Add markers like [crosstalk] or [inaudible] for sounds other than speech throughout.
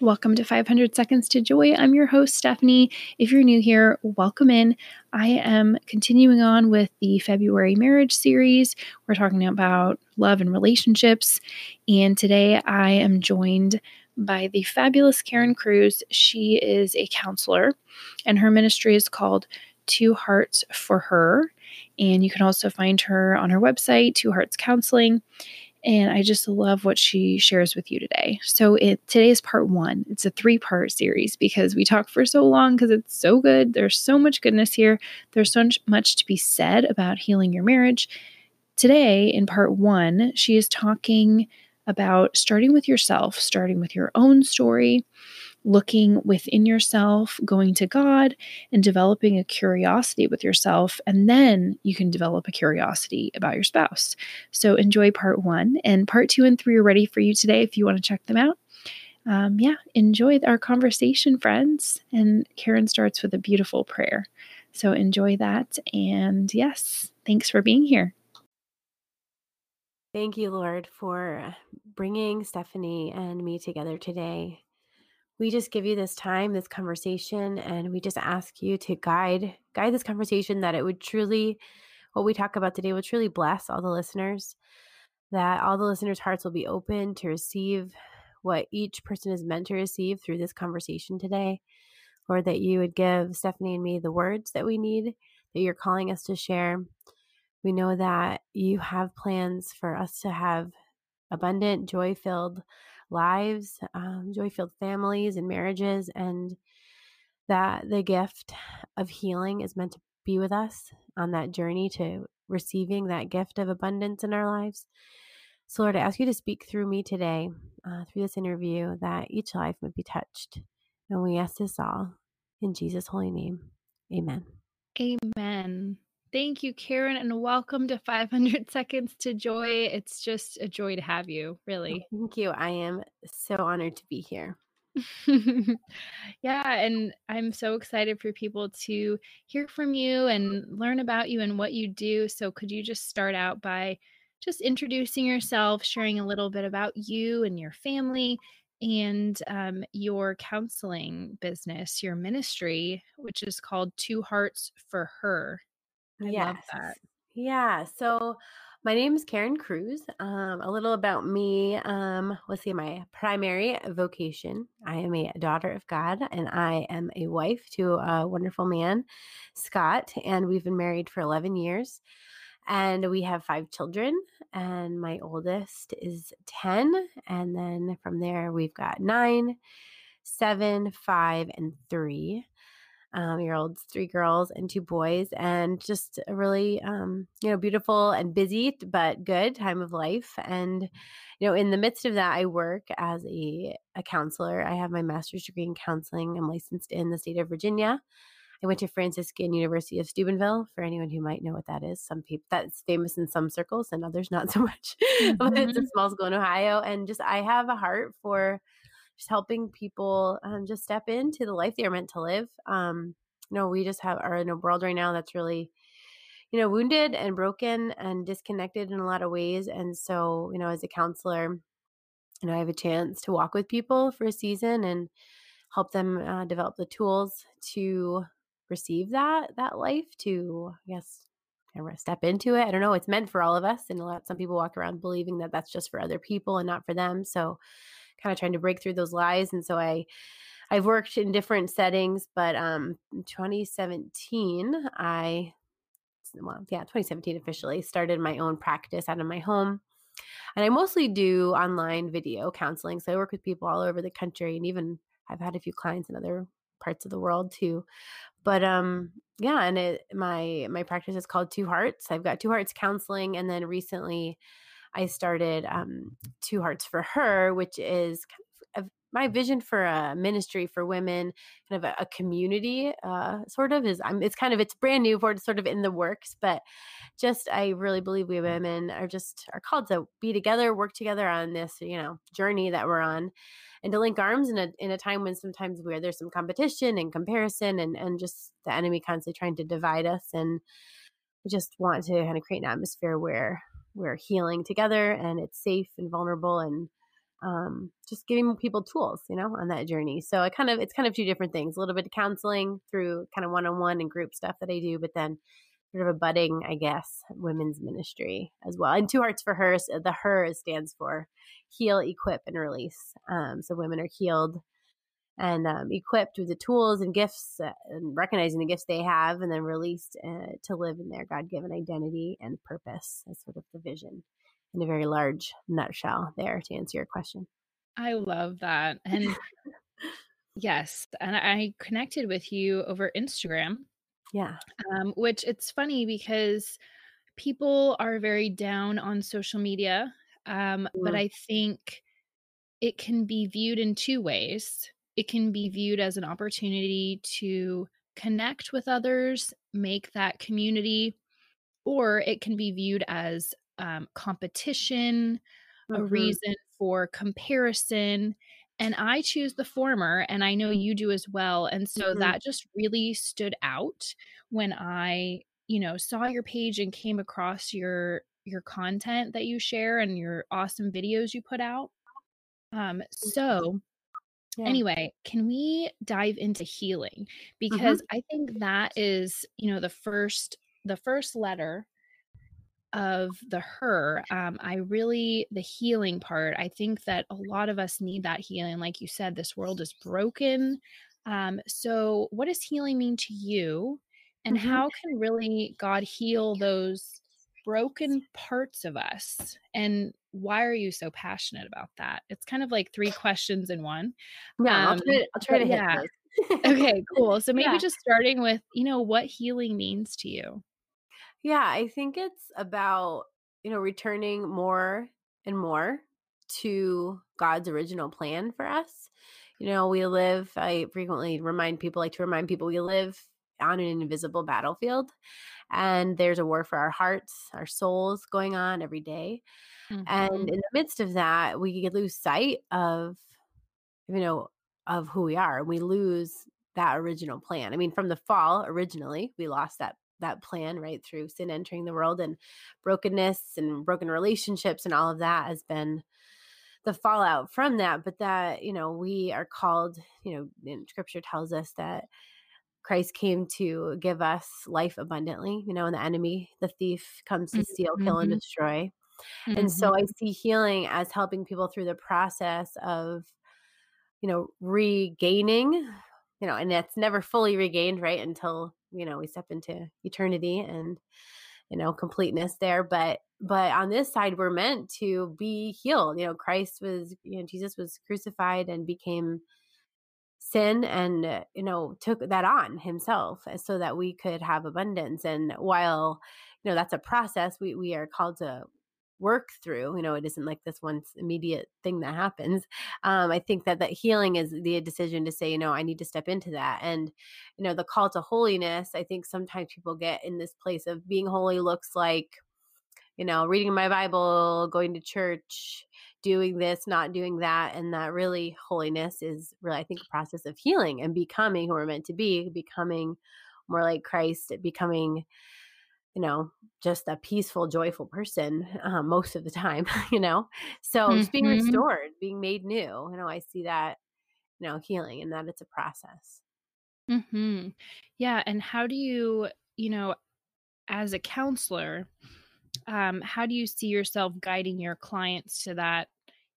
Welcome to 500 Seconds to Joy. I'm your host, Stephanie. If you're new here, welcome in. I am continuing on with the February marriage series. We're talking about love and relationships. And today I am joined by the fabulous Karen Cruess. She is a counselor, and her ministry is called Two Hearts for Her. And you can also find her on her website, Two Hearts Counseling. And I just love what she shares with you today. So, it, today is part one. It's a three part series because we talk for so long because it's so good. There's so much goodness here. There's so much to be said about healing your marriage. Today, in part one, she is talking about starting with yourself, starting with your own story, looking within yourself, going to God, and developing a curiosity with yourself. And then you can develop a curiosity about your spouse. So enjoy part one. And part two and three are ready for you today if you want to check them out. Um, yeah, enjoy our conversation, friends. And Karen starts with a beautiful prayer. So enjoy that. And yes, thanks for being here. Thank you, Lord, for bringing Stephanie and me together today we just give you this time, this conversation, and we just ask you to guide guide this conversation that it would truly what we talk about today will truly bless all the listeners, that all the listeners' hearts will be open to receive what each person is meant to receive through this conversation today, or that you would give Stephanie and me the words that we need, that you're calling us to share. We know that you have plans for us to have abundant, joy filled lives, um, joy filled families and marriages, and that the gift of healing is meant to be with us on that journey to receiving that gift of abundance in our lives. So, Lord, I ask you to speak through me today, uh, through this interview, that each life would be touched. And we ask this all in Jesus' holy name. Amen. Amen. Thank you, Karen, and welcome to 500 Seconds to Joy. It's just a joy to have you, really. Oh, thank you. I am so honored to be here. [laughs] yeah, and I'm so excited for people to hear from you and learn about you and what you do. So, could you just start out by just introducing yourself, sharing a little bit about you and your family, and um, your counseling business, your ministry, which is called Two Hearts for Her? I yes. love that. Yeah. So my name is Karen Cruess. Um, a little about me. Um, let's see, my primary vocation. I am a daughter of God, and I am a wife to a wonderful man, Scott, and we've been married for 11 years. And we have five children, and my oldest is 10. And then from there, we've got nine, seven, five, and three um, year olds, three girls and two boys, and just a really, um, you know, beautiful and busy but good time of life. And, you know, in the midst of that, I work as a, a counselor. I have my master's degree in counseling. I'm licensed in the state of Virginia. I went to Franciscan University of Steubenville for anyone who might know what that is. Some people that's famous in some circles and others not so much. Mm-hmm. [laughs] but it's a mm-hmm. small school in Ohio. And just I have a heart for just helping people um, just step into the life they're meant to live. Um, you know, we just have are in a world right now that's really, you know, wounded and broken and disconnected in a lot of ways. And so, you know, as a counselor, you know, I have a chance to walk with people for a season and help them uh, develop the tools to receive that that life to I guess step into it. I don't know. It's meant for all of us, and a lot some people walk around believing that that's just for other people and not for them. So kind of trying to break through those lies. And so I, I've worked in different settings, but um, 2017, I, well, yeah, 2017 officially started my own practice out of my home. And I mostly do online video counseling. So I work with people all over the country and even I've had a few clients in other parts of the world too. But um yeah, and it my my practice is called Two Hearts. I've got Two Hearts counseling and then recently I started um, Two Hearts for Her, which is kind of a, my vision for a ministry for women, kind of a, a community, uh, sort of is. I'm, it's kind of it's brand new for it's sort of in the works, but just I really believe we women are just are called to be together, work together on this you know journey that we're on and to link arms in a in a time when sometimes where there's some competition and comparison and and just the enemy constantly trying to divide us and I just want to kind of create an atmosphere where we're healing together and it's safe and vulnerable and um, just giving people tools, you know, on that journey. So I kind of, it's kind of two different things, a little bit of counseling through kind of one-on-one and group stuff that I do, but then sort of a budding, I guess, women's ministry as well. And Two Hearts for Her, the Her stands for heal, equip, and release. Um, so women are healed and um, equipped with the tools and gifts uh, and recognizing the gifts they have and then released uh, to live in their god-given identity and purpose. As sort of the vision in a very large nutshell there to answer your question. I love that and [laughs] yes and i connected with you over instagram yeah. um, which it's funny because people are very down on social media um, mm. but i think it can be viewed in two ways it can be viewed as an opportunity to connect with others, make that community, or it can be viewed as um, competition, mm-hmm. a reason for comparison. And I choose the former, and I know you do as well. And so mm-hmm. that just really stood out when I, you know, saw your page and came across your your content that you share and your awesome videos you put out. Um, so yeah. Anyway, can we dive into healing? Mm-hmm. Because mm-hmm. I think that is, you know, the first the first letter of the her um i really the healing part i think that a lot of us need that healing like you said this world is broken um so what does healing mean to you and mm-hmm. how can really god heal those broken parts of us and why are you so passionate about that? It's kind of like three questions in one yeah um, I'll try, I'll try to yeah. [laughs] okay cool so maybe yeah. just starting with you know what healing means to you. Yeah i think it's about you know returning more and more to god's original plan for us. You know we live i frequently remind people like to remind people we live on an invisible battlefield and there's a war for our hearts our souls going on every day. Mm-hmm. and in the midst of that we lose sight of you know of who we are we lose that original plan i mean from the fall originally we lost that that plan right through sin entering the world and brokenness and broken relationships and all of that has been the fallout from that but that you know we are called you know scripture tells us that Christ came to give us life abundantly, you know, and the enemy, the thief comes to steal, mm-hmm. kill, and mm-hmm. destroy. Mm-hmm. And so I mm-hmm. see healing as helping people through the process of, you know, regaining, you know, and that's never fully regained, right? Until, you know, we step into eternity and, you know, completeness there. But, but on this side, we're meant to be healed. You know, Christ was, you know, Jesus was crucified and became sin and uh, you know took that on himself uh, so that we could have abundance. And while you know that's a process we we are called to work through you know it isn't like this one immediate thing that happens um, i think that that healing is the decision to say you know i need to step into that. And you know the call to holiness i think sometimes people get in this place of being holy looks like you know reading my bible going to church doing this, not doing that. And that really holiness is really, I think, a process of healing and becoming who we're meant to be, becoming more like Christ, becoming, you know, just a peaceful, joyful person um, most of the time, [laughs] you know? So mm-hmm. just being mm-hmm. restored, being made new, you know, I see that, you know, healing and that it's a process. Hmm. Yeah. And how do you, you know, as a counselor, um, how do you see yourself guiding your clients to that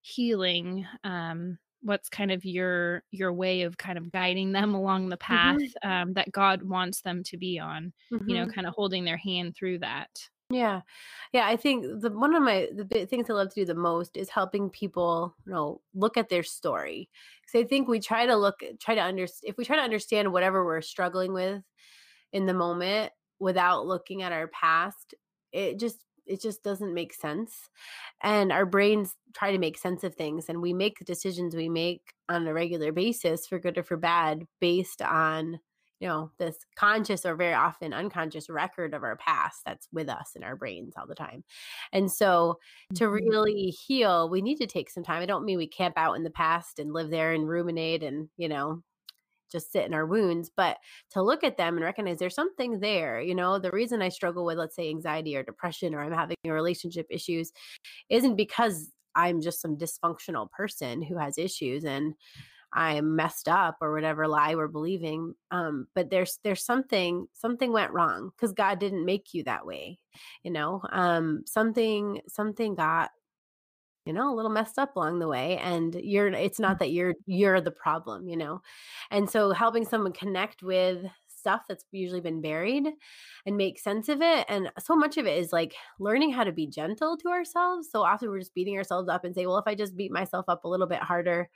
healing um, what's kind of your your way of kind of guiding them [laughs] along the path mm-hmm. um, that god wants them to be on mm-hmm. you know mm-hmm. kind of holding their hand through that yeah yeah i think the one of my the things i love to do the most is helping people you know look at their story because i think we try to look try to understand if we try to understand whatever we're struggling with in the moment without looking at our past it just it just doesn't make sense and our brains try to make sense of things and we make the decisions we make on a regular basis for good or for bad based on you know this conscious or very often unconscious record of our past that's with us in our brains all the time and so to mm-hmm. really heal we need to take some time i don't mean we camp out in the past and live there and ruminate and you know just sit in our wounds, but to look at them and recognize there's something there. You know, the reason I struggle with, let's say, anxiety or depression or I'm having relationship issues isn't because I'm just some dysfunctional person who has issues and I'm messed up or whatever lie we're believing. Um, but there's there's something something went wrong because God didn't make you that way. You know, um, something something got you know a little messed up along the way and you're it's not mm. that you're you're the problem you know and so helping someone connect with stuff that's usually been buried and make sense of it. And so much of it is like learning how to be gentle to ourselves. So often we're just beating ourselves up and say, well, if I just beat myself up a little bit harder,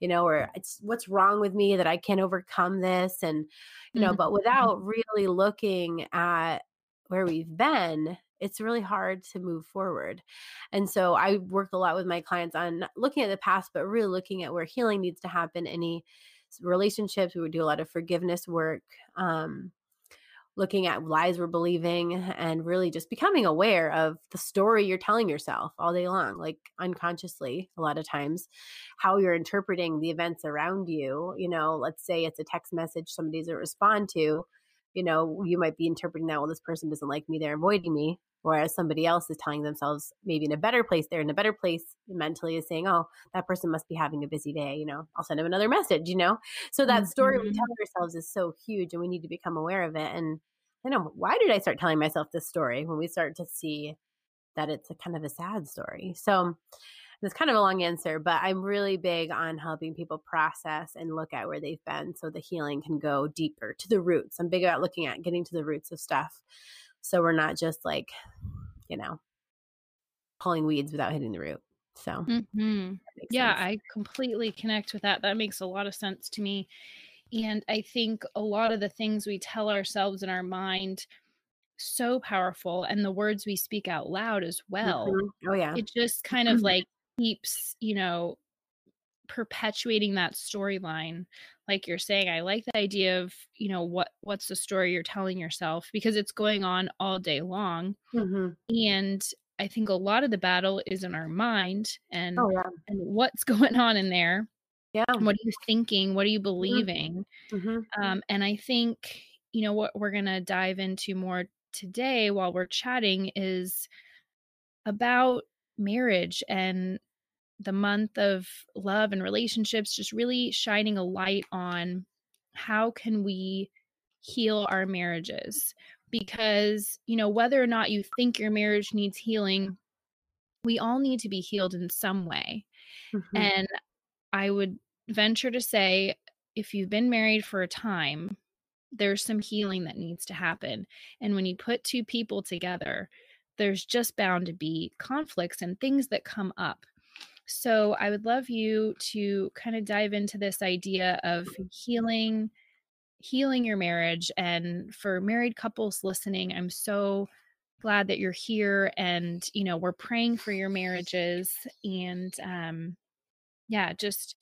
you know, or mm. it's what's wrong with me that I can't overcome this. And, you know, mm-hmm. but mm-hmm. without really looking at where we've been, it's really hard to move forward. And so I work a lot with my clients on looking at the past, but really looking at where healing needs to happen, any relationships. We would do a lot of forgiveness work. Um, looking at lies we're believing and really just becoming aware of the story you're telling yourself all day long, like unconsciously, a lot of times, how you're interpreting the events around you. You know, let's say it's a text message somebody doesn't respond to, you know, you might be interpreting that, well, this person doesn't like me, they're avoiding me. Whereas somebody else is telling themselves maybe in a better place, they're in a better place mentally is saying, oh, that person must be having a busy day. You know, I'll send them another message, you know? So that mm-hmm. story we tell ourselves is so huge and we need to become aware of it. And I know, why did I start telling myself this story when we start to see that it's a kind of a sad story? So it's kind of a long answer, but I'm really big on helping people process and look at where they've been so the healing can go deeper to the roots. I'm big about looking at getting to the roots of stuff so we're not just like, you know, pulling weeds without hitting the root. So, mm-hmm. yeah, sense. I completely connect with that. That makes a lot of sense to me. And I think a lot of the things we tell ourselves in our mind so powerful and the words we speak out loud as well. Mm-hmm. Oh yeah. It just kind of like keeps, you know, perpetuating that storyline like you're saying i like the idea of you know what what's the story you're telling yourself because it's going on all day long mm-hmm. and i think a lot of the battle is in our mind and oh, yeah. and what's [laughs] going on in there yeah what are you thinking what are you mm-hmm. believing mm-hmm. um, and i think you know what we're gonna dive into more today while we're chatting is about marriage and the month of love and relationships, just really shining a light on how can we heal our marriages. Because you know whether or not you think your marriage needs healing we all need to be healed in some way. Mm-hmm. and i would venture to say if you've been married for a time there's some healing that needs to happen. And when you put two people together there's just bound to be conflicts and things that come up so I would love you to kind of dive into this idea of healing healing your marriage and for married couples listening, I'm so glad that you're here and you know, we're praying for your marriages and um yeah, just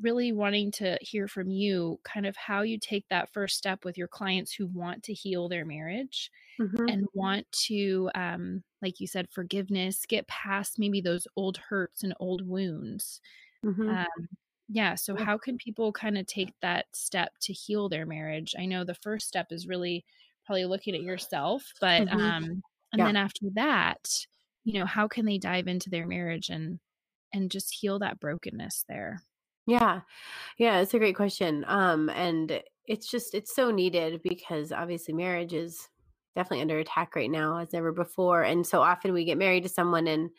really wanting to hear from you kind of how you take that first step with your clients who want to heal their marriage mm-hmm. and want to um like you said forgiveness get past maybe those old hurts and old wounds mm-hmm. um yeah so how can people kind of take that step to heal their marriage i know the first step is really probably looking at yourself but mm-hmm. um and yeah. then after that you know how can they dive into their marriage and and just heal that brokenness there yeah. Yeah, it's a great question. Um, and it's just it's so needed because obviously marriage is definitely under attack right now as never before. And so often we get married to someone and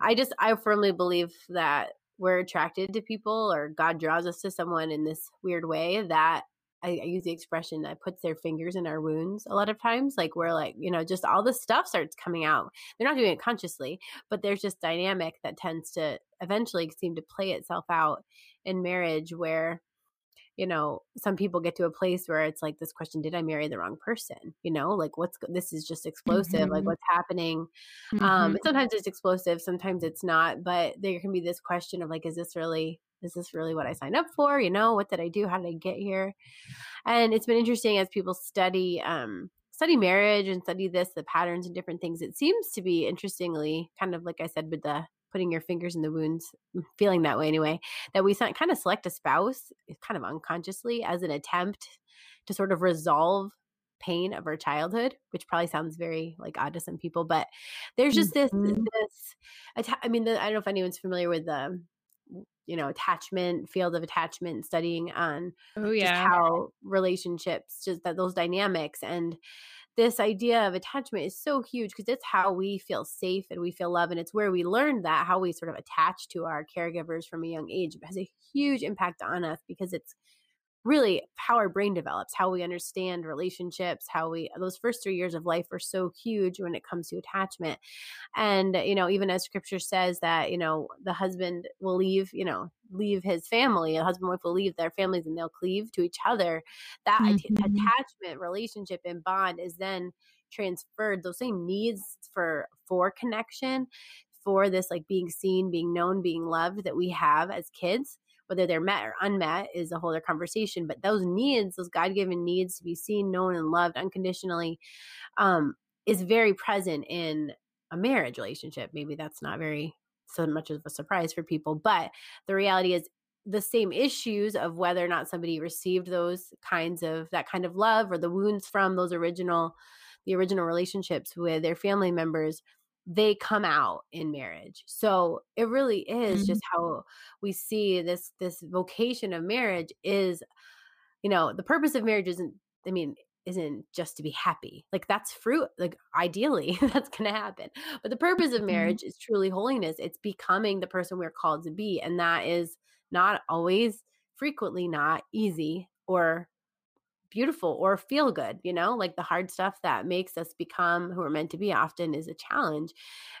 I just I firmly believe that we're attracted to people or God draws us to someone in this weird way that I, I, use the expression that puts their fingers in our wounds a lot of times. Like we're like, you know, just all this stuff starts coming out. They're not doing it consciously, but there's just dynamic that tends to eventually seem to play itself out in marriage where you know some people get to a place where it's like this question did i marry the wrong person? You know like what's this is just explosive mm-hmm. like what's happening? Um, mm-hmm. um sometimes it's explosive sometimes it's not but there can be this question of like is this really is this really what i signed up for? You know what did i do? How did i get here? And it's been interesting as people study um study marriage and study this the patterns and different things it seems to be interestingly kind of like i said with the putting your fingers in the wounds, mm, feeling that way anyway, that we kind of select a spouse kind of unconsciously as an attempt to sort of resolve pain of our childhood, which probably sounds very like odd to some people, but there's just mm-hmm. this this I mean, the, I don't know if anyone's familiar with the you know attachment field of attachment studying on oh yeah how relationships just that those dynamics and this idea of attachment is so huge because it's how we feel safe and we feel love and it's where we learned that how we sort of attach to our caregivers from a young age it has a huge impact on us because it's really how our brain develops, how we understand relationships, how we those first three years of life are so huge when it comes to attachment. And, you know, even as scripture says that, you know, the husband will leave, you know, leave his family, a husband and wife will leave their families and they'll cleave to each other. That mm-hmm. attachment, relationship, and bond is then transferred. Those same needs for for connection for this like being seen, being known, being loved that we have as kids whether they're met or unmet is a whole other conversation. But those needs, those God given needs to be seen, known, and loved unconditionally, um, is very present in a marriage relationship. Maybe that's not very so much of a surprise for people, but the reality is the same issues of whether or not somebody received those kinds of that kind of love or the wounds from those original the original relationships with their family members they come out in marriage so it really is mm-hmm. just how we see this this vocation of marriage is you know the purpose of marriage isn't i mean isn't just to be happy like that's fruit like ideally [laughs] that's going to happen but the purpose of mm-hmm. marriage mm-hmm. is truly holiness it's becoming the person we're called to be and that is not always frequently not easy or beautiful or feel good, you know, like the hard stuff that makes us become who we're meant to be often is a challenge.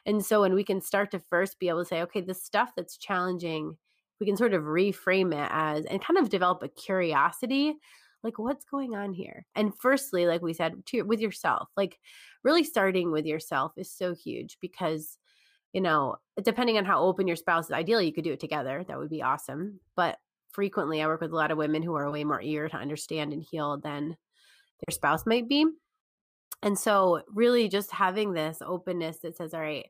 And so when we can start to first be able to say, okay, the stuff that's challenging, we can sort of reframe it as and kind of develop a curiosity like what's going on here and firstly like we said to, with yourself like really starting with yourself is so huge because you know depending on how open your spouse is ideally you could do it together that would be awesome but frequently I work with a lot of women who are way more eager to understand and heal than their spouse might be. And so, really, just having this openness that says, all right,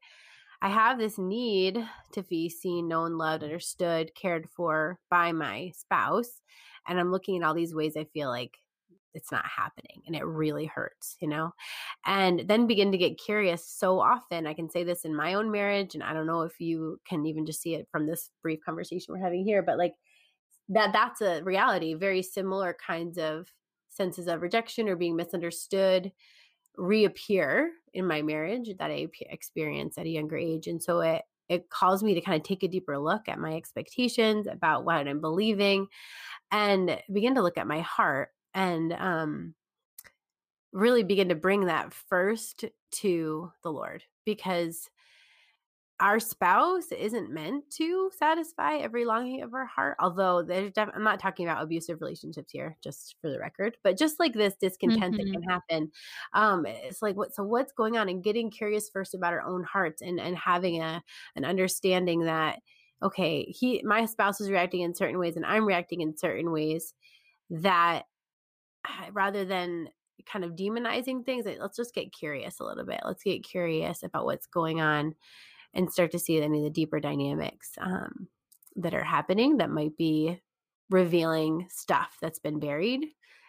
I have this need to be seen, known, loved, understood, cared for by my spouse. And I'm looking at all these ways I feel like it's not happening and it really hurts, you know? And then begin to get curious so often. I can say this in my own marriage, and I don't know if you can even just see it from this brief conversation we're having here, but like that that's a reality very similar kinds of senses of rejection or being misunderstood reappear in my marriage that i experienced at a younger age and so it it calls me to kind of take a deeper look at my expectations about what i'm believing and begin to look at my heart and um really begin to bring that first to the lord because our spouse isn't meant to satisfy every longing of our heart. Although there's, def- I'm not talking about abusive relationships here, just for the record, but just like this discontent mm-hmm. that can happen. Um, it's like what? So what's going on? And getting curious first about our own hearts, and and having a an understanding that okay, he my spouse is reacting in certain ways, and I'm reacting in certain ways. That rather than kind of demonizing things, let's just get curious a little bit. Let's get curious about what's going on and start to see any of the deeper dynamics um, that are happening that might be revealing stuff that's been buried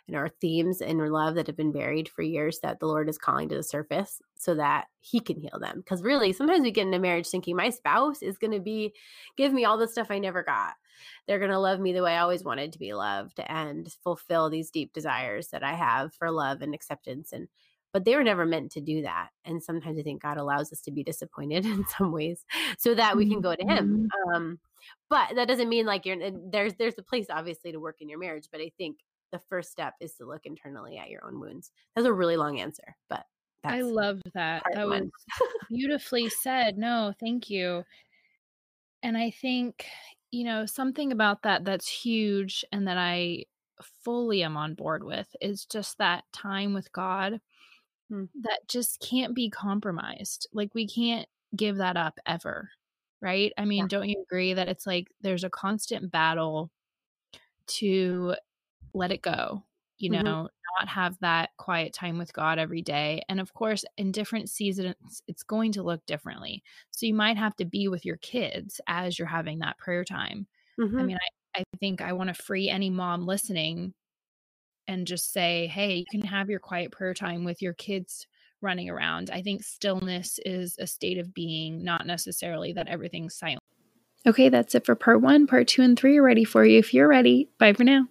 and our themes and love that have been buried for years that the Lord is calling to the surface so that He can heal them. Because really, sometimes we get into marriage thinking my spouse is going to be, give me all the stuff I never got. They're going to love me the way I always wanted to be loved and fulfill these deep desires that I have for love and acceptance and but they were never meant to do that. And sometimes I think God allows us to be disappointed [laughs] in some ways so that we can go to Him. Mm-hmm. Um, but that doesn't mean like you're there's there's a place obviously to work in your marriage, but I think the first step is to look internally at your own wounds. That's a really long answer, but I love that. That one. was [laughs] beautifully said. No, thank you. And I think, you know, something about that that's huge and that I fully am on board with is just that time with God Hmm. that just can't be compromised. Like we can't give that up ever. Right? I mean, yeah. don't you agree that it's like there's a constant battle to let it go, you mm-hmm. know, not have that quiet time with God every day. And of course, in different seasons, it's going to look differently. So you might have to be with your kids as you're having that prayer time. Mm-hmm. I mean, I, I think I want to free any mom listening and just say, hey, you can have your quiet prayer time with your kids running around. I think stillness is a state of being, not necessarily that everything's silent. Okay, that's it for part one. Part two and three are ready for you if you're ready. Bye for now.